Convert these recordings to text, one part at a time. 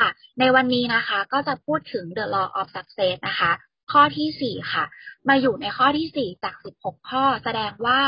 ค่ะ ในวันนี้นะคะ ก็จะพูดถึง the law of success นะคะ ข้อที่สี่ค่ะ มาอยู่ในข้อที่สี่จากสิบหกข้อ แสดงว่า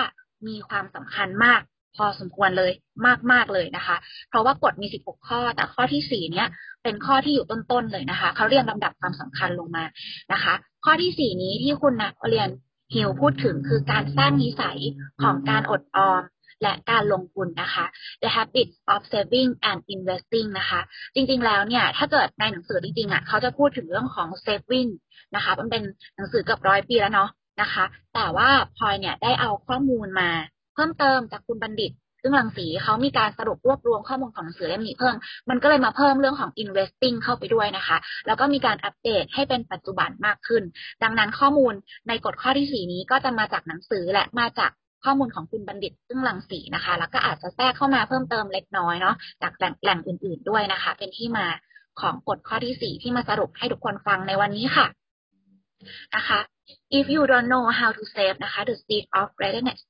มีความสำคัญมาก พอสมควรเลยมากมากเลยนะคะ เพราะว่ากฎมีสิบหกข้อ แต่ข้อที่สี่เนี้ยเป็นข้อที่อยู่ต้น ๆ เลยนะคะเขาเรียงลำดับความสำคัญลงมานะคะ ข้อที่สี่นี้ที่คุณนักเรียนฮิวพูดถึงคือการสร้างนิสัยของการอดออม และการลงทุนนะคะ The habits of saving and investing นะคะ จริงๆแล้วเนี่ย ถ้าเกิดในหนังสือจริงๆอะเขาจะพูดถึงเรื่องของ saving นะคะมันเป็นหนังสือเกือบร้อยปีแล้วเนาะนะคะ แต่ว่าพลอยเนี่ยได้เอาข้อมูลมาเพิ่มเติมจากคุณบัณฑิตซึ่งรังสีเขามีการสรุปรวบรวมข้อมูลของหนังสือเล่มนี้เพิ่ม มันก็เลยมาเพิ่มเรื่องของ investing เข้าไปด้วยนะคะ แล้วก็มีการอัปเดตให้เป็นปัจจุบันมากขึ้น ดังนั้นข้อมูลในกฎข้อที่สี่นี้ก็จะมาจากหนังสือและมาจาก ข้อมูลของคุณบัณฑิตซึ่งลังสีนะคะ แล้วก็อาจจะแทรกเข้ามาเพิ่มเติมเล็กน้อยเนาะจากแหล่งแหล่งอื่น ๆด้วยนะคะ เป็นที่มาของกฎข้อที่สี่ที่มาสรุปให้ทุกคนฟังในวันนี้ค่ะนะคะ if you don't know how to save นะคะ the seed of greatness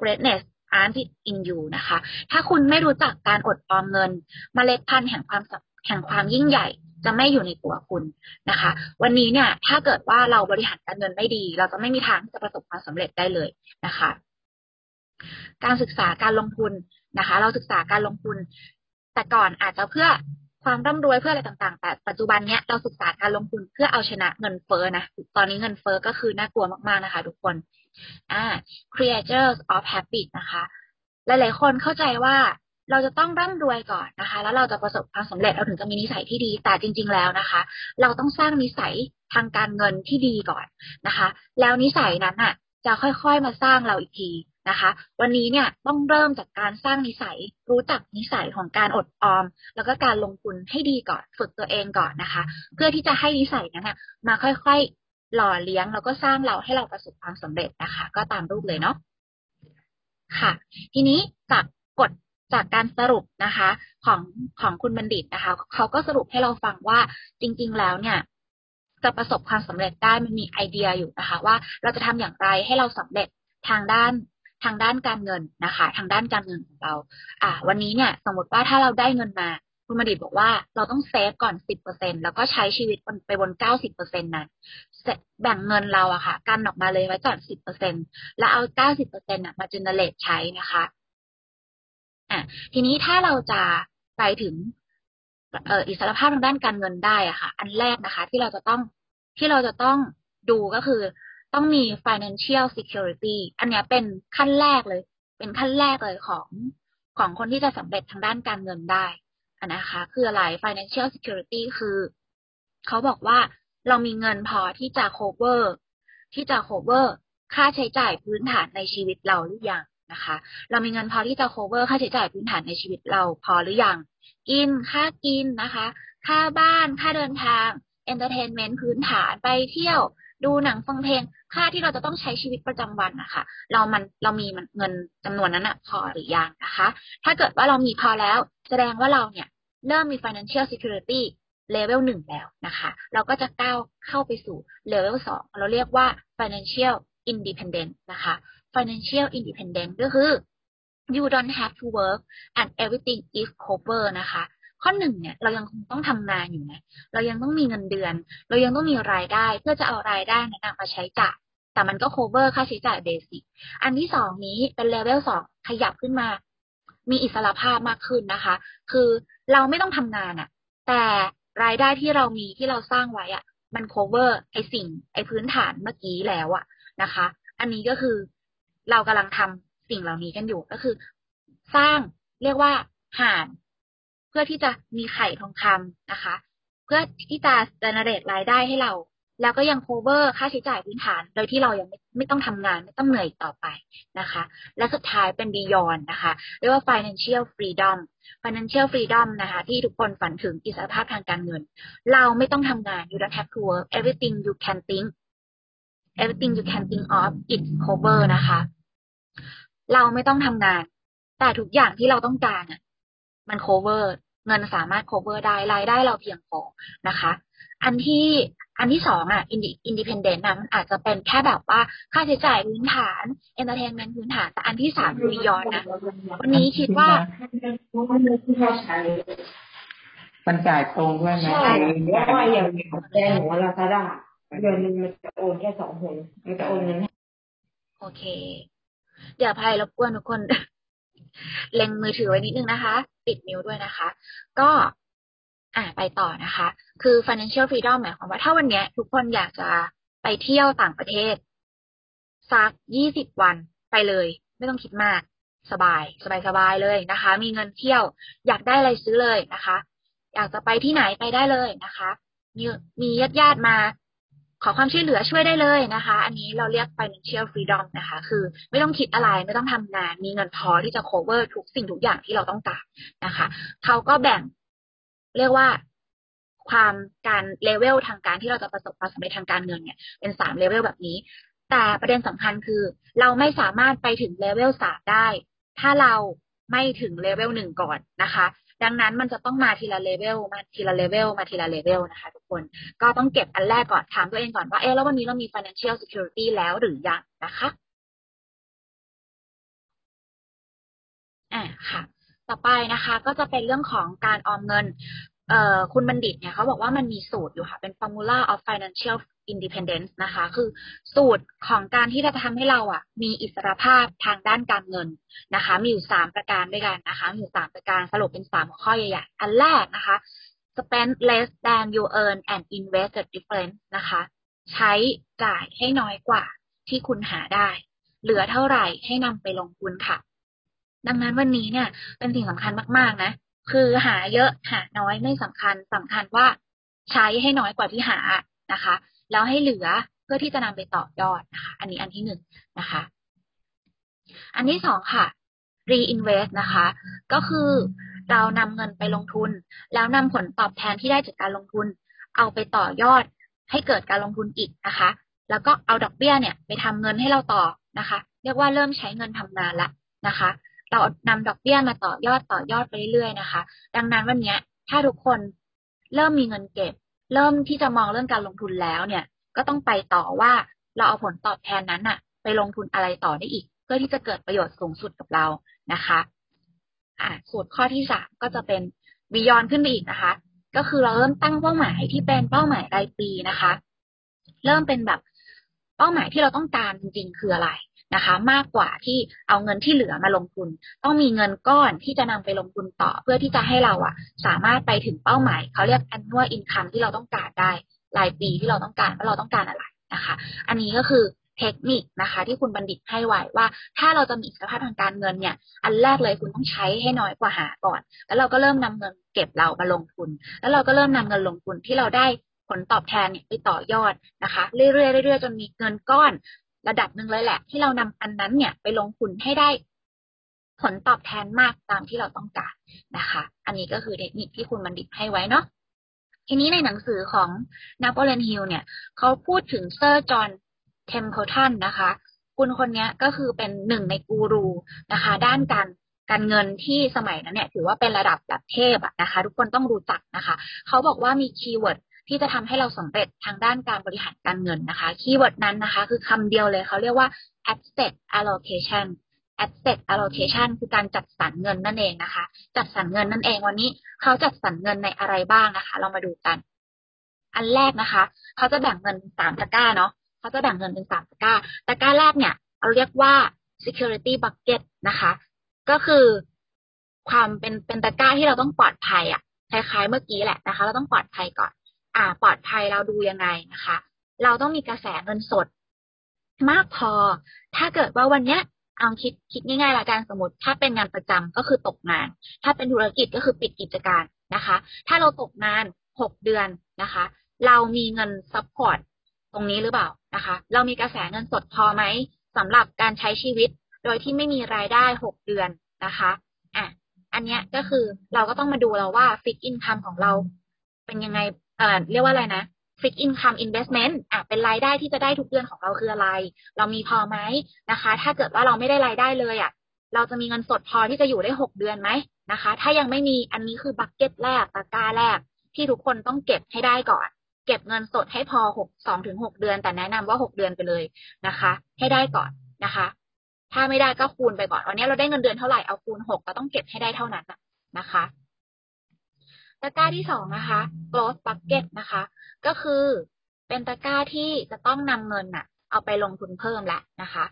greatness aren't in you นะคะ ถ้าคุณไม่รู้จักการอดออมเงินมเมล็ดพันธุ์แห่งความแห่งความยิ่งใหญ่จะไม่อยู่ในตัวคุณนะคะ วันนี้เนี่ยถ้าเกิดว่าเราบริหารการเงินไม่ดี เราจะไม่มีทางที่จะประสบความสำเร็จได้เลยนะคะ การศึกษาการลงทุนนะคะ เราศึกษาการลงทุน แต่ก่อนอาจจะเพื่อความร่ำรวยเพื่ออะไรต่างๆ แต่ปัจจุบันเนี้ยเราศึกษาการลงทุนเพื่อเอาชนะเงินเฟ้อนะ ตอนนี้เงินเฟ้อก็คือน่ากลัวมากๆนะคะ ทุกคนอ่า creators of habit นะคะ หลายๆคนเข้าใจว่าเราจะต้องร่ำรวยก่อนนะคะ แล้วเราจะประสบความสำเร็จเราถึงจะมีนิสัยที่ดี แต่จริง ๆ แล้วนะคะ เราต้องสร้างนิสัยทางการเงินที่ดีก่อนนะคะ แล้วนิสัยนั้นอะ จะค่อยๆมาสร้างเราอีกที นะคะ วันนี้เนี่ยต้องเริ่มจากการสร้างนิสัย รู้จักนิสัยของการอดออม แล้วก็การลงทุนให้ดีก่อนฝึกตัวเองก่อนนะคะ เพื่อที่จะให้นิสัยนั้นมาค่อยๆหล่อเลี้ยงแล้วก็สร้างเราให้เราประสบความสำเร็จนะคะ ก็ตามรูปเลยเนาะค่ะ ทีนี้จากกฎจากการสรุปนะคะของของคุณบัณฑิตนะคะเขาก็สรุปให้เราฟังว่าจริง ๆ แล้วเนี่ยจะประสบความสำเร็จได้มันมีไอเดียอยู่นะคะ ว่าเราจะทำอย่างไรให้เราสำเร็จทางด้าน ทางด้านการเงินนะคะ ทางด้านการเงินของเรา อ่า วันนี้เนี่ย สมมติว่าถ้าเราได้เงินมาคุณบัณฑิตบอกว่าเราต้อง save ก่อนสิบเปอร์เซ็นต์แล้วก็ใช้ชีวิตไปบนเก้าสิบเปอร์เซ็นต์นั้นแบ่งเงินเราอะค่ะ กันออกมาเลยไว้ก่อนสิบเปอร์เซ็นต์แล้วเอาเก้าสิบเปอร์เซ็นต์มา generate ใช้นะคะอะทีนี้ถ้าเราจะไปถึงเอ,อ,อิสรภาพทางด้านการเงินได้อะค่ะ อันแรกนะคะ ที่เราจะต้องที่เราจะต้องดูก็คือ ต้องมี financial security อันนี้เป็นขั้นแรกเลย เป็นขั้นแรกเลยของของคนที่จะสำเร็จทางด้านการเงินได้นนะคะ คืออะไร financial security คือเขาบอกว่าเรามีเงินพอที่จะ cover ที่จะ cover ค่าใช้จ่ายพื้นฐานในชีวิตเราหรือยังนะคะ เรามีเงินพอที่จะ cover ค่าใช้จ่ายพื้นฐานในชีวิตเราพอหรือยังกินค่ากินนะคะ ค่าบ้านค่าเดินทาง entertainment พื้นฐานไปเที่ยว ดูหนังฟังเพลง ค่าที่เราจะต้องใช้ชีวิตประจำวันนะคะ เรามันเรามีเงินจำนวนนั้นอะพอหรือยังนะคะ ถ้าเกิดว่าเรามีพอแล้ว แสดงว่าเราเนี่ยเริ่มมี financial security level หนึ่งแล้วนะคะ เราก็จะก้าวเข้าไปสู่ level สองเราเรียกว่า financial independent นะคะ financial independent ก็คือ you don't have to work and everything is covered นะคะ ข้อหนึ่งเนี่ยเรายังคงต้องทำงานอยู่นะเรายังต้องมีเงินเดือน เรายังต้องมีรายได้เพื่อจะเอารายได้นั้นมาใช้จ่ายแต่มันก็ cover ค่าใช้จ่ายเบสิกอันที่สองนี้เป็นเลเวลสองขยับขึ้นมา มีอิสระภาพมากขึ้นนะคะ คือเราไม่ต้องทำงานอะแต่รายได้ที่เรามีที่เราสร้างไว้อะมัน cover ไอสิ่ง ไอพื้นฐานเมื่อกี้แล้วอะนะคะ อันนี้ก็คือเรากำลังทำสิ่งเหล่านี้กันอยู่ก็คือ สร้างเรียกว่าห่าน พื่อที่จะมีไข่ทองคำนะคะ เพื่อที่จะ generate รายได้ให้เรา แล้วก็ยัง cover ค่าใช้จ่ายพื้นฐาน โดยที่เรายังไม่ไม่ต้องทำงานไม่ต้องเหนื่อยต่อไปนะคะ และสุดท้ายเป็น beyond นะคะเรียกว่า financial freedom financial freedom นะคะที่ทุกคนฝันถึงอิสรภาพทางการเงิน เราไม่ต้องทำงาน you don't have to work everything you can think everything you can think of it cover นะคะ เราไม่ต้องทำงาน แต่ทุกอย่างที่เราต้องการมัน cover เงินสามารถ cover ได้รายได้เราเพียงพอนะคะ อันที่อันที่สองอะอินดิเพนเดนต์นะมันอาจจะเป็นแค่แบบว่าค่าใช้จ่ายพื้นฐานเอนเตอร์เทนเมนต์พื้นฐานแต่อันที่สามคือย้อนนะวันนี้คิดว่ามันจ่ายตรงด้วยไหมใช่เพราะว่าอย่างของแกหนูลาซาด้าเดือนหนึงมันจะโอนแค่สองหนมันจะโอนเงินให้โอเค เดี๋ยวภัยรบกวนทุกคน เล็งมือถือไว้นิดนึงนะคะ ปิดมิวด้วยนะคะ ก็อ่าไปต่อนะคะ คือ financial freedom หมายความว่าถ้าวันนี้ทุกคนอยากจะไปเที่ยวต่างประเทศ สักยี่สิบวันไปเลย ไม่ต้องคิดมากสบาย สบายสบายเลยนะคะ มีเงินเที่ยว อยากได้อะไรซื้อเลยนะคะ อยากจะไปที่ไหนไปได้เลยนะคะ มีมีญาติญาติมา ขอความช่วยเหลือช่วยได้เลยนะคะ อันนี้เราเรียก financial freedom นะคะ คือไม่ต้องคิดอะไรไม่ต้องทำงาน มีเงินพอที่จะ cover ทุกสิ่งทุกอย่างที่เราต้องการนะคะ เขาก็แบ่งเรียกว่าความการเลเวลทางการที่เราจะประสบความสำเร็จทางการเงินเนี่ยเป็นสามเลเวลแบบนี้ แต่ประเด็นสำคัญคือ เราไม่สามารถไปถึงเลเวลสามได้ ถ้าเราไม่ถึงเลเวลหนึ่งก่อนนะคะ ดังนั้นมันจะต้องมาทีละเลเวลมาทีละเลเวลมาทีละเลเวลนะคะทุกคนก็ต้องเก็บอันแรกก่อนถามตัวเองก่อนว่าเออแล้ววันนี้เรามี financial security แล้วหรือยังนะคะอ่าค่ะ ต่อไปนะคะ ก็จะเป็นเรื่องของการออมเงิน เอ่อคุณบัณฑิตเนี่ยเขาบอกว่ามันมีสูตรอยู่ค่ะ เป็น formula of financial independence นะคะ คือสูตรของการที่จะทำให้เราอะ มีอิสรภาพทางด้านการเงินนะคะ มีอยู่สามประการด้วยกันนะคะ มีอยู่สามประการสรุปเป็นสามหัวข้อใหญ่ๆอันแรกนะคะ spend less than you earn and invest the difference นะคะ ใช้จ่ายให้น้อยกว่าที่คุณหาได้ เหลือเท่าไหร่ให้นำไปลงทุนค่ะ ดังนั้นวันนี้เนี่ย เป็นสิ่งสำคัญมาก ๆ นะ คือหาเยอะหาน้อยไม่สำคัญสำคัญว่าใช้ให้น้อยกว่าที่หานะคะ แล้วให้เหลือเพื่อที่จะนำไปต่อยอดนะคะ อันนี้อันที่หนึ่งนะคะ อันที่สองค่ะ reinvest นะคะ ก็คือเรานำเงินไปลงทุน แล้วนำผลตอบแทนที่ได้จากการลงทุน เอาไปต่อยอดให้เกิดการลงทุนอีกนะคะ แล้วก็เอาดอกเบี้ยเนี่ย ไปทำเงินให้เราต่อนะคะ เรียกว่าเริ่มใช้เงินทำงานละนะคะ เรานำดอกเบี้ยมาต่อยอดต่อยอดไปเรื่อยๆนะคะ ดังนั้นวันนี้ถ้าทุกคนเริ่มมีเงินเก็บ เริ่มที่จะมองเรื่องการลงทุนแล้วเนี่ย ก็ต้องไปต่อว่าเราเอาผลตอบแทนนั้นอะไปลงทุนอะไรต่อได้อีก เพื่อที่จะเกิดประโยชน์สูงสุดกับเรานะคะอ่าสูตรข้อที่สามก็จะเป็นวิยอนขึ้นไปอีกนะคะ ก็คือเราเริ่มตั้งเป้าหมายที่เป็นเป้าหมายรายปีนะคะ เริ่มเป็นแบบเป้าหมายที่เราต้องการจริงๆคืออะไร นะคะ มากกว่าที่เอาเงินที่เหลือมาลงทุน ต้องมีเงินก้อนที่จะนำไปลงทุนต่อ เพื่อที่จะให้เราอะสามารถไปถึงเป้าหมายเขาเรียก annual income ที่เราต้องการได้รายปีที่เราต้องการว่าเราต้องการอะไรนะคะ อันนี้ก็คือเทคนิคนะคะ ที่คุณบัณฑิตให้ไว้ว่า ถ้าเราจะมีอิสรภาพทางการเงินเนี่ย อันแรกเลยคุณต้องใช้ให้น้อยกว่าหาก่อน แล้วเราก็เริ่มนำเงินเก็บเรามาลงทุน แล้วเราก็เริ่มนำเงินลงทุนที่เราได้ผลตอบแทนเนี่ยไปต่อยอดนะคะ เรื่อยๆเรื่อยๆจนมีเงินก้อน ระดับหนึ่งเลยแหละ ที่เรานำอันนั้นเนี่ยไปลงทุนให้ได้ผลตอบแทนมากตามที่เราต้องการนะคะ อันนี้ก็คือเทคนิคที่คุณบัณฑิตให้ไว้เนาะทีนี้ในหนังสือของน p o เล o n Hill เนี่ย เขาพูดถึงเซอร์จอห์นTempleton นะคะ คุณคนนี้ก็คือเป็นหนึ่งในกูรูนะคะ ด้านการการเงินที่สมัยนั้นเนี่ย ถือว่าเป็นระดับแบบเทพอะนะคะ ทุกคนต้องรู้จักนะคะ เขาบอกว่ามี keyword ที่จะทำให้เราสำเร็จทางด้านการบริหารการเงินนะคะ keyword นั้นนะคะ คือคำเดียวเลยเขาเรียกว่า asset allocation asset allocation คือการจัดสรรเงินนั่นเองนะคะ จัดสรรเงินนั่นเองวันนี้เขาจัดสรรเงินในอะไรบ้างนะคะ เรามาดูกัน อันแรกนะคะ เขาจะแบ่งเงินเป็นสามตะกร้าเนาะเขาจะแบ่งเงินเป็นสามตะกร้าตะกร้าแรกเนี่ยเราเรียกว่า security bucket นะคะ ก็คือความเป็นเป็นตะกร้าที่เราต้องปลอดภัยอะคล้ายๆเมื่อกี้แหละนะคะ เราต้องปลอดภัยก่อน อ่าปลอดภัยเราดูยังไงนะคะ เราต้องมีกระแสเงินสด มากพอ ถ้าเกิดว่าวันเนี้ยเอาคิดคิดง่ายๆละกันสมมติ ถ้าเป็นงานประจำก็คือตกงาน ถ้าเป็นธุรกิจก็คือปิดกิจการนะคะ ถ้าเราตกงานหกเดือนนะคะ เรามีเงิน support ตรงนี้หรือเปล่านะคะ เรามีกระแสเงินสดพอไหมสำหรับการใช้ชีวิต โดยที่ไม่มีรายได้หกเดือนนะคะอะอันเนี้ยก็คือเราก็ต้องมาดูเราว่า fixed income ของเราเป็นยังไง อ่อเรียกว่าอะไรนะ fixed income investment อะเป็นรายได้ที่จะได้ทุกเดือนของเราคืออะไร เรามีพอไหมนะคะ ถ้าเกิดว่าเราไม่ได้รายได้เลยอะ เราจะมีเงินสดพอที่จะอยู่ได้หกเดือนไหมนะคะ ถ้ายังไม่มีอันนี้คือบักเก็ตแรกตะกร้าแรก ที่ทุกคนต้องเก็บให้ได้ก่อน เก็บเงินสดให้พอหกสองถึงหกเดือน แต่แนะนำว่าหกเดือนไปเลยนะคะ ให้ได้ก่อนนะคะ ถ้าไม่ได้ก็คูณไปก่อนวันนี้เราได้เงินเดือนเท่าไหร่เอาคูณหกก็ต้องเก็บให้ได้เท่านั้นนะคะ ตะกร้าที่สองนะคะ growth bucket นะคะ ก็คือเป็นตะกร้าที่จะต้องนำเงินน่ะ เอาไปลงทุนเพิ่มแหละนะคะ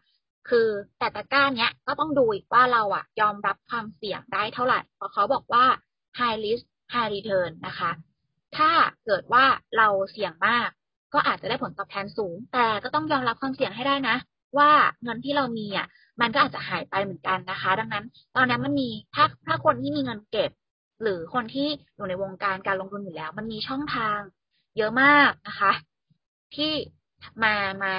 คือแต่ตะกร้าเนี้ยก็ต้องดูอีกว่าเราอะยอมรับความเสี่ยงได้เท่าไหร่ เพราะเขาบอกว่า high risk high return นะคะ ถ้าเกิดว่าเราเสี่ยงมาก ก็อาจจะได้ผลตอบแทนสูง แต่ก็ต้องยอมรับความเสี่ยงให้ได้นะ ว่าเงินที่เรามีอะ มันก็อาจจะหายไปเหมือนกันนะคะ ดังนั้น ตอนนั้นมันมีถ้าถ้าคนที่มีเงินเก็บ หรือคนที่อยู่ในวงการการลงทุนอยู่แล้ว มันมีช่องทางเยอะมากนะคะ ที่มามา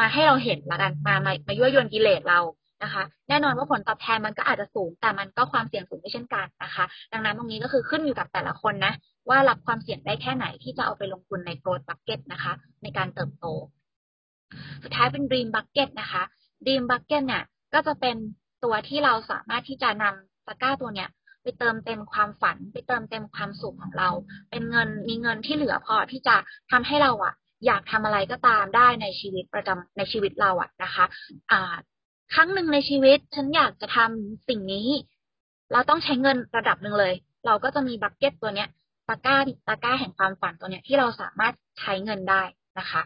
มาให้เราเห็นละกันมามามายั่วยวนกิเลสเรานะคะ แน่นอนว่าผลตอบแทนมันก็อาจจะสูง แต่มันก็ความเสี่ยงสูงไม่เช่นกันนะคะ ดังนั้นตรงนี้ก็คือขึ้นอยู่กับแต่ละคนนะ ว่ารับความเสี่ยงได้แค่ไหนที่จะเอาไปลงทุนในโกลด์บัคเก็ตนะคะ ในการเติบโต สุดท้ายเป็น Dream Bucket นะคะ Dream Bucket เนี่ยก็จะเป็นตัวที่เราสามารถที่จะนำตะกร้าตัวเนี้ย ไปเติมเต็มความฝัน ไปเติมเต็มความสุขของเรา เป็นเงินมีเงินที่เหลือพอที่จะทำให้เราอะอยากทำอะไรก็ตามได้ในชีวิตประจำในชีวิตเราอะนะคะอ่าครั้งหนึ่งในชีวิตฉันอยากจะทำสิ่งนี้ เราต้องใช้เงินระดับหนึ่งเลย เราก็จะมีบัคเก็ตตัวเนี้ยตะกร้าตะกร้าแห่งความฝันตัวเนี้ยที่เราสามารถใช้เงินได้นะคะ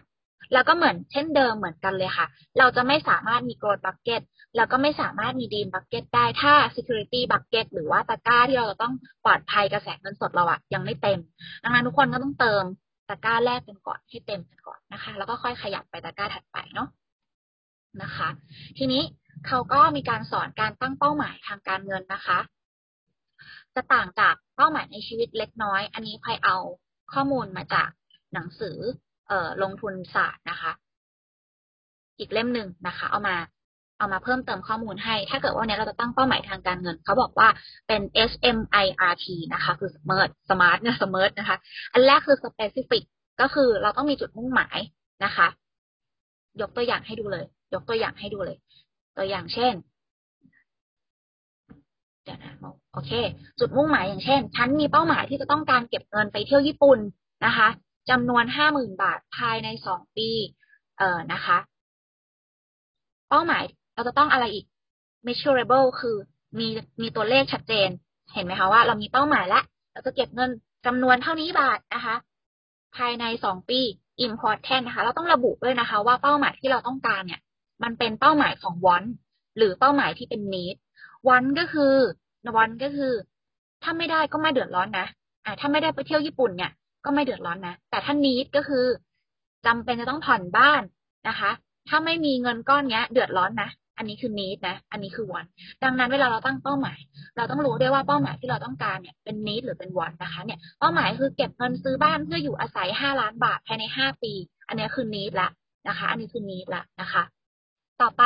แล้วก็เหมือนเช่นเดิมเหมือนกันเลยค่ะ เราจะไม่สามารถมี growth bucket แล้วก็ไม่สามารถมี dream bucket ได้ถ้า security bucket หรือว่าตะกร้าที่เราจะต้องปลอดภัยกระแสเงินสดเราอะยังไม่เต็ม ดังนั้นทุกคนก็ต้องเติมตะกร้าแรกกันก่อนให้เต็มกันก่อนนะคะ แล้วก็ค่อยขยับไปตะกร้าถัดไปเนาะนะคะ ทีนี้เขาก็มีการสอนการตั้งเป้าหมายทางการเงินนะคะ จะต่างจากเป้าหมายในชีวิตเล็กน้อย อันนี้พายเอาข้อมูลมาจากหนังสือ ลงทุนศาสตร์นะคะ อีกเล่มหนึ่งนะคะ เอามาเอามาเพิ่มเติมข้อมูลให้ ถ้าเกิดว่าเนี้ยเราจะตั้งเป้าหมายทางการเงิน เขาบอกว่าเป็น SMIRT นะคะ คือ smart smart เนี่ย smart นะคะ อันแรกคือ specific ก็คือเราต้องมีจุดมุ่งหมายนะคะ ยกตัวอย่างให้ดูเลย ยกตัวอย่างให้ดูเลย ตัวอย่างเช่นเดี๋ยวนะโอเค จุดมุ่งหมายอย่างเช่น ฉันมีเป้าหมายที่จะต้องการเก็บเงินไปเที่ยวญี่ปุ่นนะคะ จำนวนห้าหมื่นบาทภายในสองปี เอ่อ นะคะ เป้าหมายเราจะต้องอะไรอีก measurable คือมีมีตัวเลขชัดเจน เห็นไหมคะว่าเรามีเป้าหมายแล้ว เราจะเก็บเงินจำนวนเท่านี้บาทนะคะ ภายในสองปี important นะคะ เราต้องระบุด้วยนะคะ ว่าเป้าหมายที่เราต้องการเนี่ย มันเป็นเป้าหมายของ want หรือเป้าหมายที่เป็น need want ก็คือ want ก็คือ ถ้าไม่ได้ก็ไม่เดือดร้อนนะอ่าถ้าไม่ได้ไปเที่ยวญี่ปุ่นเนี่ย ก็ไม่เดือดร้อนนะ แต่ถ้านิดก็คือจำเป็นจะต้องผ่อนบ้านนะคะ ถ้าไม่มีเงินก้อนเนี้ย เดือดร้อนนะ อันนี้คือนิดนะ อันนี้คือวัน ดังนั้นเวลาเราตั้งเป้าหมาย เราต้องรู้ด้วยว่าเป้าหมายที่เราต้องการเนี่ยเป็นนิดหรือเป็นวันนะคะ เนี่ยเป้าหมายคือเก็บเงินซื้อบ้านเพื่ออยู่อาศัยห้าล้านบาทภายในห้าปี อันนี้คือนิดละนะคะ อันนี้คือนิดละนะคะ ต่อไป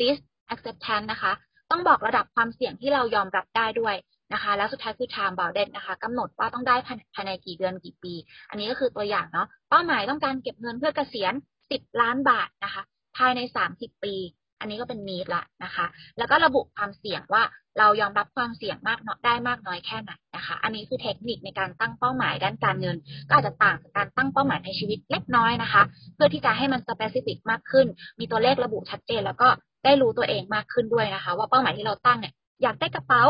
list acceptance นะคะ ต้องบอกระดับความเสี่ยงที่เรายอมรับได้ด้วย นะคะ แล้วสุดท้ายคือ time bounded นะคะกำหนดว่าต้องได้ภายในกี่เดือนกี่ปี อันนี้ก็คือตัวอย่างเนาะเป้าหมายต้องการเก็บเงินเพื่อเกษียณ 10 ล้านบาทนะคะ ภายใน 30 ปี อันนี้ก็เป็นนีดละนะคะ แล้วก็ระบุความเสี่ยงว่าเรายอมรับความเสี่ยงมากเน้อยได้มากน้อยแค่ไหนนะคะ อันนี้คือเทคนิคในการตั้งเป้าหมายด้านการเงิน ก็อาจจะต่างจากการตั้งเป้าหมายในชีวิตเล็กน้อยนะคะ เพื่อที่จะให้มันสเปซิฟิกมากขึ้น มีตัวเลขระบุชัดเจน แล้วก็ได้รู้ตัวเองมากขึ้นด้วยนะคะ ว่าเป้าหมายที่เราตั้งเนี่ยอยากได้กระเป๋า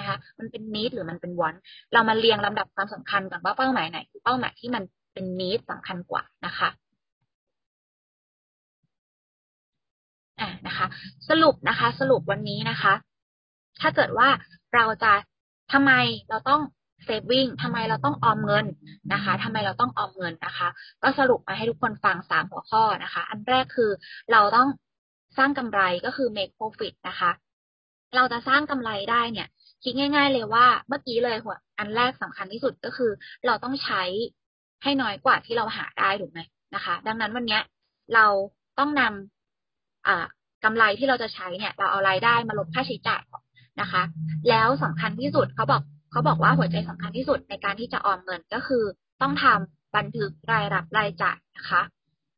นะคะมันเป็นนิดหรือมันเป็นวันเรามาเรียงลำดับความสำคัญกันว่าเป้าหมายไหนคือเป้าหมายที่มันเป็นนิดสำคัญกว่านะคะอ่านะคะ สรุปนะคะ สรุปวันนี้นะคะ ถ้าเกิดว่าเราจะทำไมเราต้องเซฟวิ่งทำไมเราต้องออมเงินนะคะทำไมเราต้องออมเงินนะคะ ก็สรุปมาให้ทุกคนฟังสามหัวข้อนะคะ อันแรกคือเราต้องสร้างกำไรก็คือ make profit นะคะ เราจะสร้างกำไรได้เนี่ย คิดง่าย ๆ เลยว่าเมื่อกี้เลยหัวอันแรกสำคัญที่สุดก็คือ เราต้องใช้ให้น้อยกว่าที่เราหาได้ถูกไหมนะคะ ดังนั้นวันนี้เราต้องนำอ่ากำไรที่เราจะใช้เนี่ย เราเอารายได้มาลดค่าใช้จ่ายนะคะ แล้วสำคัญที่สุดเขาบอกเขาบอกว่าหัวใจสำคัญที่สุดในการที่จะออมเงินก็คือ ต้องทำบันทึกรายรับรายจ่ายนะคะ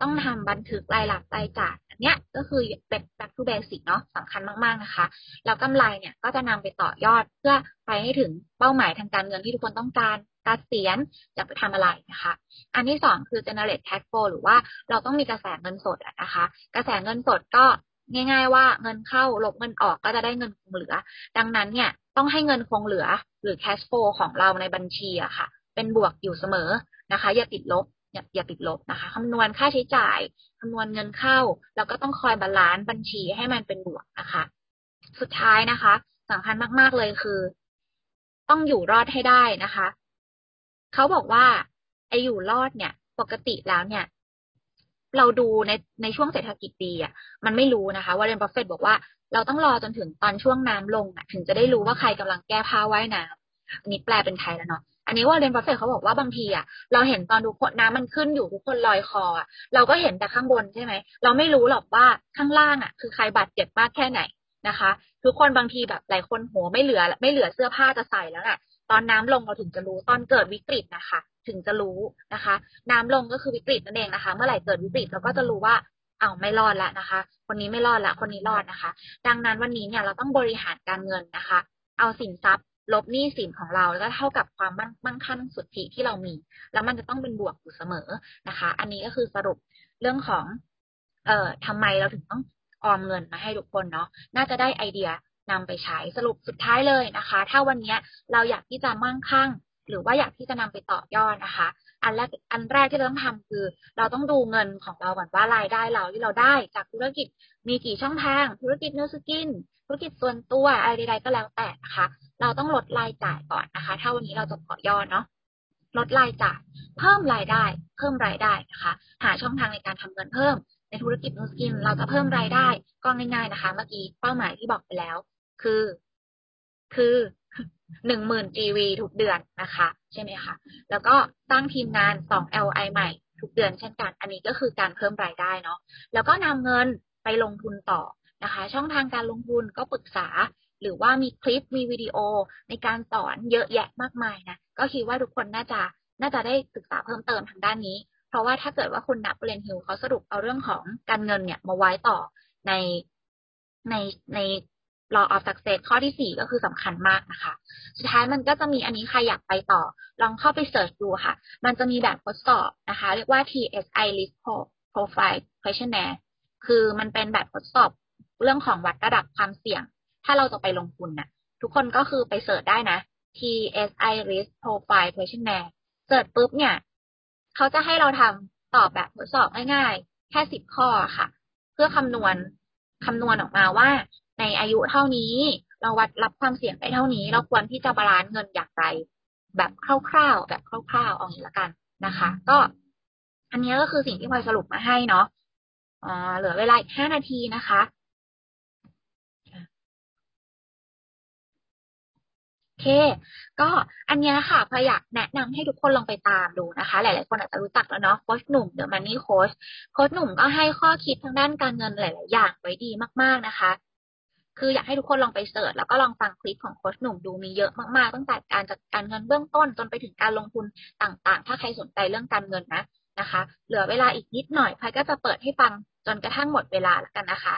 ต้องทำบันทึกรายรับรายจ่าย เนี้ยก็คือเป็น back to basic เนาะสำคัญมาก ๆ นะคะ แล้วกำไรเนี่ยก็จะนำไปต่อยอดเพื่อไปให้ถึงเป้าหมายทางการเงินที่ทุกคนต้องการการเสียนจะไปทำอะไรนะคะ อันที่สองคือ generate cash flow หรือว่าเราต้องมีกระแสเงินสดนะคะ กระแสเงินสดก็ง่าย ๆ ว่าเงินเข้าลบเงินออกก็จะได้เงินคงเหลือ ดังนั้นเนี่ยต้องให้เงินคงเหลือหรือ cash flow ของเราในบัญชีอะค่ะ เป็นบวกอยู่เสมอนะคะ อย่าติดลบ อย่าอย่าติดลบนะคะคำนวณค่าใช้จ่ายคำนวณเงินเข้า แล้วก็ต้องคอย balance บัญชีให้มันเป็นบวกนะคะ สุดท้ายนะคะสำคัญมาก ๆเลยคือ ต้องอยู่รอดให้ได้นะคะเขาบอกว่าไอ้อยู่รอดเนี่ย ปกติแล้วเนี่ย เราดูในในช่วงเศรษฐกิจดีอะมันไม่รู้นะคะวอร์เรนบัฟเฟตต์บอกว่าเราต้องรอจนถึงตอนช่วงน้ำลงอะ ถึงจะได้รู้ว่าใครกำลังแก้ผ้าว่ายน้ำอันนี้แปลเป็นไทยแล้วเนาะ อันนี้วอร์เรนบัฟเฟตต์เขาบอกว่าบางทีอะเราเห็นตอนทุกคนน้ำมันขึ้นอยู่ทุกคนลอยคออะเราก็เห็นแต่ข้างบนใช่ไหมเราไม่รู้หรอกว่าข้างล่างอะ คือใครบาดเจ็บมากแค่ไหนนะคะ ทุกคนบางทีแบบหลายคนหัวไม่เหลือ ไม่เหลือเสื้อผ้าจะใส่แล้วน่ะ ตอนน้ำลงเราถึงจะรู้ตอนเกิดวิกฤตนะคะ ถึงจะรู้นะคะ น้ำลงก็คือวิกฤตนั่นเองนะคะ เมื่อไหร่เกิดวิกฤตเราก็จะรู้ว่าอ้าวไม่รอดละนะคะ คนนี้ไม่รอดละคนนี้รอดนะคะ ดังนั้นวันนี้เนี่ยเราต้องบริหารการเงินนะคะ เอาสินทรัพย์ ลบหนี้สินของเราแล้วก็เท่ากับความมั่งมั่งคั่งสุทธิที่เรามี แล้วมันจะต้องเป็นบวกอยู่เสมอนะคะ อันนี้ก็คือสรุปเรื่องของ เอ่อทำไมเราถึงต้องออมเงินมาให้ทุกคนเนาะน่าจะได้ไอเดียนำไปใช้สรุปสุดท้ายเลยนะคะ ถ้าวันนี้เราอยากที่จะมั่งคั่ง หรือว่าอยากที่จะนำไปต่อยอดนะคะ อันแรกอันแรกที่เราต้องทำคือ เราต้องดูเงินของเราก่อนว่ารายได้เราที่เราได้จากธุรกิจมีกี่ช่องทาง ธุรกิจเนื้อสกิน ธุรกิจส่วนตัวอะไรใดๆก็แล้วแต่นะคะ เราต้องลดรายจ่ายก่อนนะคะ ถ้าวันนี้เราจะต่อยอเนาะลดรายจ่าย เพิ่มรายได้ เพิ่มรายได้นะคะ หาช่องทางในการทำเงินเพิ่ม ในธุรกิจนูสกิน เราจะเพิ่มรายได้ก็ง่ายๆนะคะ เมื่อกี้เป้าหมายที่บอกไปแล้ว คือ คือหนึ่งหมื่น GV ทุกเดือนนะคะ ใช่ไหมคะ แล้วก็ตั้งทีมงานสอง LI ใหม่ ทุกเดือนเช่นกัน อันนี้ก็คือการเพิ่มรายได้เนาะแล้วก็นำเงินไปลงทุนต่อนะคะ ช่องทางการลงทุนก็ปรึกษา หรือว่ามีคลิปมีวิดีโอในการสอนเยอะแยะมากมายนะก็คิดว่าทุกคนน่าจะน่าจะได้ศึกษาเพิ่มเติมทางด้านนี้ เพราะว่าถ้าเกิดว่าคุณนับเรนฮิลเขาสรุปเอาเรื่องของการเงินเนี่ยมาไว้ต่อในในใน law of success ข้อที่สี่ก็คือสำคัญมากนะคะ สุดท้ายมันก็จะมีอันนี้ใครอยากไปต่อ ลองเข้าไปเสิร์ชดูค่ะ มันจะมีแบบทดสอบนะคะ เรียกว่า TSI list profile questionnaire คือมันเป็นแบบทดสอบเรื่องของวัดระดับความเสี่ยง ถ้าเราจะไปลงทุนนะ่ะ ทุกคนก็คือไป search ได้นะ TSI risk profile questionnaire search ปุ๊บเนี่ย เขาจะให้เราทำตอบแบบทดสอบง่ายๆ แค่สิบข้อค่ะ เพื่อคำนวณคำนวณออกมาว่า ในอายุเท่านี้ เราวัดรับความเสี่ยงได้เท่านี้ เราควรที่จะ balance เงินอย่างไร แบบคร่าวๆ แบบคร่าวๆเอางี้ละกันนะคะ ก็ อันนี้ก็คือสิ่งที่พลอยสรุปมาให้เนาะเหลือเวลาอีกห้านาทีนะคะโอ เค ก็อันนี้ค่ะพลอยอยากแนะนำให้ทุกคนลองไปตามดูนะคะ หลาย ๆ คนอาจจะรู้จักแล้วเนาะโค้ชหนุ่ม The Money Coach โค้ชหนุ่มก็ให้ข้อคิดทางด้านการเงินหลาย ๆ อย่างไว้ดีมาก ๆ นะคะคืออยากให้ทุกคนลองไป search แล้วก็ลองฟังคลิปของโค้ชหนุ่มดูมีเยอะมากๆตั้งแต่การจัดการเงินเบื้องต้นจนไปถึงการลงทุนต่างๆ ถ้าใครสนใจเรื่องการเงินนะนะคะ เหลือเวลาอีกนิดหน่อยพลอยก็จะเปิดให้ฟังจนกระทั่งหมดเวลาแล้วกันนะคะ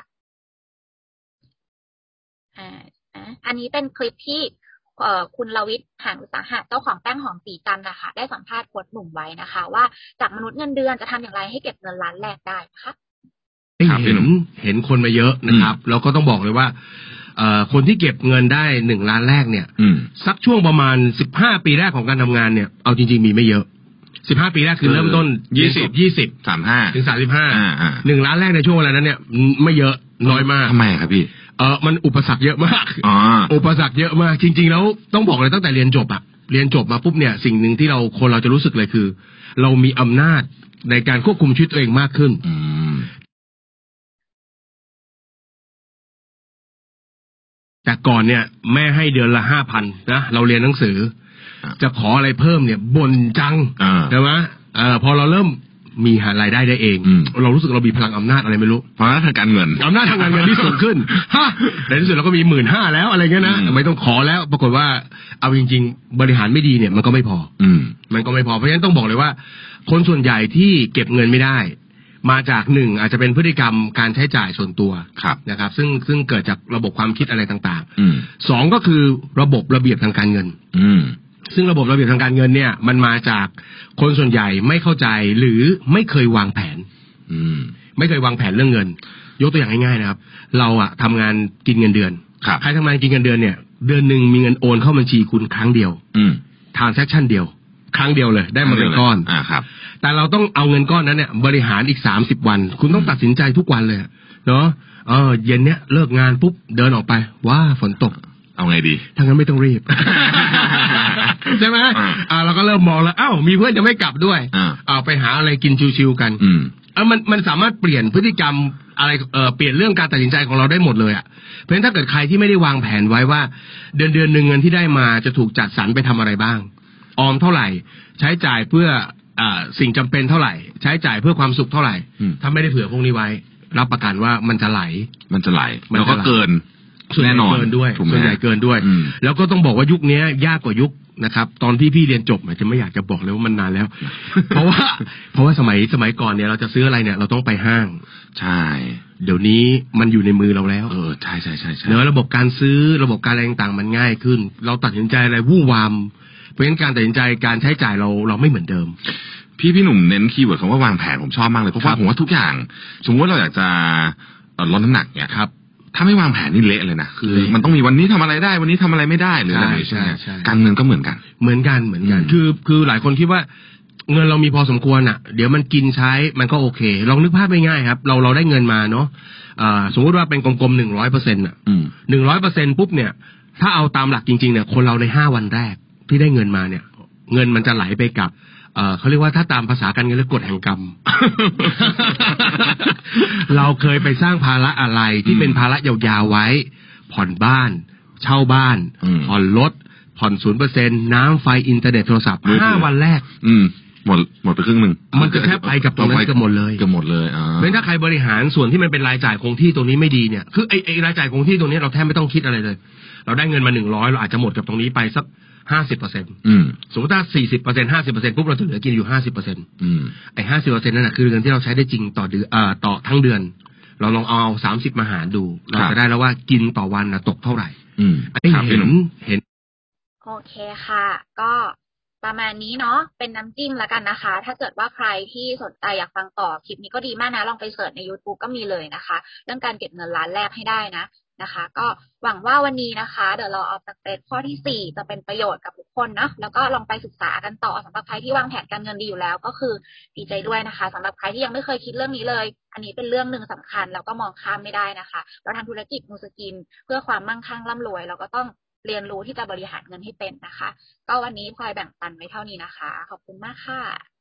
อ่าอันนี้เป็นคลิปที่ คุณลวิทย์หานอุตสาหะเจ้าของแป้งหอมสีจันนะคะได้สัมภาษณ์โค้ชหนุ่มไว้นะคะ ว่าจากมนุษย์เงินเดือนจะทำอย่างไรให้เก็บเงินล้านแรกได้นะคะเห็นเห็นคนมาเยอะนะครับแล้วก็ต้องบอกเลยว่าเอ่อคนที่เก็บเงินได้หนึ่งล้านแรกเนี่ยอืมสักช่วงประมาณสิบห้าปีแรกของการทำงานเนี่ยเอาจริง ๆมีไม่เยอะสิบห้าปีแรกคือเริ่มต้นยี่สิบยี่สิบสามห้าถึงสามสิบห้าอ่าอ่าหนึ่งล้านแรกในช่วงเวลานั้นเนี่ยไม่เยอะน้อยมากทำไมอะครับพี่ เออมันอุปสรรคเยอะมากอ๋ออุปสรรคเยอะมาก จริง ๆ แล้วต้องบอกเลยตั้งแต่เรียนจบอะเรียนจบมาปุ๊บเนี่ยสิ่งหนึ่งที่เราคนเราจะรู้สึกเลยคือ เรามีอำนาจในการควบคุมชีวิตตัวเองมากขึ้นอืมแต่ก่อนเนี่ย แม่ให้เดือนละห้าพันนะเราเรียนหนังสือครับจะขออะไรเพิ่มเนี่ยบ่นจังอ่าใช่ไหมเออพอเราเริ่ม มีหารายได้ได้เองอืมเรารู้สึกเรามีพลังอำนาจอะไรไม่รู้เพราะว่าทางการเงินอำนาจทางการเงินที่สูงขึ้นฮะในที่สุดเราก็มีหมื่นห้าแล้วอะไรเงี้ยนะอืมไม่ต้องขอแล้ว ปรากฏว่าเอาจริง ๆ บริหารไม่ดีเนี่ยมันก็ไม่พอ อืมมันก็ไม่พอเพราะฉะนั้นต้องบอกเลยว่า คนส่วนใหญ่ที่เก็บเงินไม่ได้ มาจากหนึ่งอาจจะเป็นพฤติกรรมการใช้จ่ายส่วนตัวครับนะครับ ซึ่งซึ่งเกิดจากระบบความคิดอะไรต่างอืมๆสองก็คือระบบระเบียบทางการเงิน อืม ซึ่งระบบระเบียบทางการเงินเนี่ย มันมาจากคนส่วนใหญ่ไม่เข้าใจหรือไม่เคยวางแผน อืม ไม่เคยวางแผนเรื่องเงิน ยกตัวอย่างง่ายๆนะครับ เราอะทำงานกินเงินเดือนครับ ใครทำงานกินเงินเดือนเนี่ย เดือนหนึ่งมีเงินโอนเข้าบัญชีคุณครั้งเดียวอืมทานแซคชั่นเดียว ครั้งเดียวเลย ได้มาเป็นก้อน อ่าครับ แต่เราต้องเอาเงินก้อนนั้นเนี่ยบริหารอีกสามสิบวัน คุณต้องตัดสินใจทุกวันเลยอะเนาะเออเย็นเนี้ยเลิกงานปุ๊บเดินออกไปว้าฝนตกเอาไงดี ถ้างั้นไม่ต้องรีบ ใช่ไหมอ่าอ่าเราก็เริ่มมองแล้วอ้าวมีเพื่อนจะไม่กลับด้วยอ่าเอาไปหาอะไรกินชิวๆกัน อืมเออมันมันสามารถเปลี่ยนพฤติกรรมอะไรเออเปลี่ยนเรื่องการตัดสินใจของเราได้หมดเลยอะ่ะเพราะฉะนั้นถ้าเกิดใครที่ไม่ได้วางแผนไว้ว่า เดือนเดือนหนึ่งเงินที่ได้มาจะถูกจัดสรรไปทำอะไรบ้าง ออมเท่าไหร่ ใช้จ่ายเพื่ออ่าสิ่งจำเป็นเท่าไหร่ ใช้จ่ายเพื่อความสุขเท่าไหร่อืมถ้าไม่ได้เผื่อพวกนี้ไว้ รับประกันว่ามันจะไหล มันจะไหลมันจะไหลแล้วก็เกินส่วนใหแน่ญ่นอนเกินด้วยถูกไหมส่วนใหญ่เกินด้วยอืมแล้วก็ต้องบอกว่ายุคเนี้ยยากกว่ายุค นะครับ ตอนที่พี่เรียนจบอาจจะไม่อยากจะบอกเลยว่ามันนานแล้ว เพราะว่าเพราะว่าสมัยสมัยก่อนเนี่ยเราจะซื้ออะไรเนี่ยเราต้องไปห้าง ใช่ เดี๋ยวนี้มันอยู่ในมือเราแล้ว เออใช่ใช่ใช่ใช่เนื้อะระบบการซื้อระบบการอะไรต่างๆมันง่ายขึ้น เราตัดสินใจอะไรวู่วาม เพราะฉะนั้นการตัดสินใจการใช้จ่ายเราเราไม่เหมือนเดิมพี่พี่หนุ่มเน้น keyword คำว่าวางแผนผมชอบมากเลยเพราะว่าครับผมว่าทุกอย่าง สมมติว่าเราอยากจะเอ่อลดน้ำหนักเนี่ยครับ ถ้าไม่วางแผนนี่เละเลยนะคือเละมันต้องมีวันนี้ทำอะไรได้ วันนี้ทำอะไรไม่ได้หรืออะไรใช่ไหมใช่ใช่การเงินก็เหมือนกัน เหมือนกันเหมือนกันอืมคือคือหลายคนคิดว่าเงินเรามีพอสมควรอะ เดี๋ยวมันกินใช้มันก็โอเค ลองนึกภาพง่ายๆครับ เราเราได้เงินมาเนาะอ่าสมมติว่าเป็นกลมๆหนึ่งร้อยเปอร์เซ็นต์อะอืมหนึ่งร้อยเปอร์เซ็นต์ปุ๊บเนี่ย ถ้าเอาตามหลักจริงๆเนี่ย คนเราในห้าวันแรกที่ได้เงินมาเนี่ย เงินมันจะไหลไปกับ เอ่อเขาเรียกว่าถ้าตามภาษาการเงินเรียกกฎแห่งกรรม เราเคยไปสร้างภาระอะไรที่เป็นภาระยาวๆไว้ ผ่อนบ้าน เช่าบ้านอืมผ่อนรถผ่อนศูนย์เปอร์เซ็นต์น้ำไฟอินเทอร์เน็ตโทรศัพท์มือถือห้าวันแรก อืมหมดหมดไปครึ่งหนึ่งมันจะแค่ไปกับตรงนั้นเกือบหมดเลยเกือบหมดเลยอ่าเพราะฉะนั้นถ้าใครบริหารส่วนที่มันเป็นรายจ่ายคงที่ตรงนี้ไม่ดีเนี่ยคือไอ้ไอ้รายจ่ายคงที่ตรงนี้เราแทบไม่ต้องคิดอะไรเลย เราได้เงินมาหนึ่งร้อยเราอาจจะหมดกับตรงนี้ไปสัก ห้าสิบเปอร์เซ็นอืมสมมติถ้าสี่สิบเปอร์เซ็นห้าสิบเปอร์เซ็นปุ๊บเราจะเหลือกินอยู่ห้าสิบเปอร์เซ็นอืมไอ้ห้าสิบเปอร์เซ็นนั่นแหะคือเงินที่เราใช้ได้จริงต่อเดือนเอ่อต่อทั้งเดือน เราลองเอาสามสิบมาหารดู เราครับจะได้แล้วว่ากินต่อวันนะตกเท่าไหร่อืมอันนี้ครับเห็พี่นหนุ่มเห็น โอเคค่ะ ก็ประมาณนี้เนาะเป็นน้ำจิ้มแล้วกันนะคะ ถ้าเกิดว่าใครที่สนใจอยากฟังต่อคลิปนี้ก็ดีมากนะ ลองไปเสิร์ชใน YouTube ก็มีเลยนะคะ เรื่องการเก็บเงินล้านแรกให้ได้นะ นะคะ ก็หวังว่าวันนี้นะคะ The Law of Success ข้อที่ 4 จะเป็นประโยชน์กับทุกคนเนาะแล้วก็ลองไปศึกษากันต่อสำหรับใครที่วางแผนการเงินดีอยู่แล้ว ก็คือดีใจด้วยนะคะสำหรับใครที่ยังไม่เคยคิดเรื่องนี้เลย อันนี้เป็นเรื่องหนึ่งสำคัญแล้วก็มองข้ามไม่ได้นะคะ เราทำธุรกิจมูสกิน เพื่อความมั่งคั่งร่ำรวย เราก็ต้องเรียนรู้ที่จะบริหารเงินให้เป็นนะคะ ก็วันนี้พลอยแบ่งปันไว้เท่านี้นะคะ ขอบคุณมากค่ะ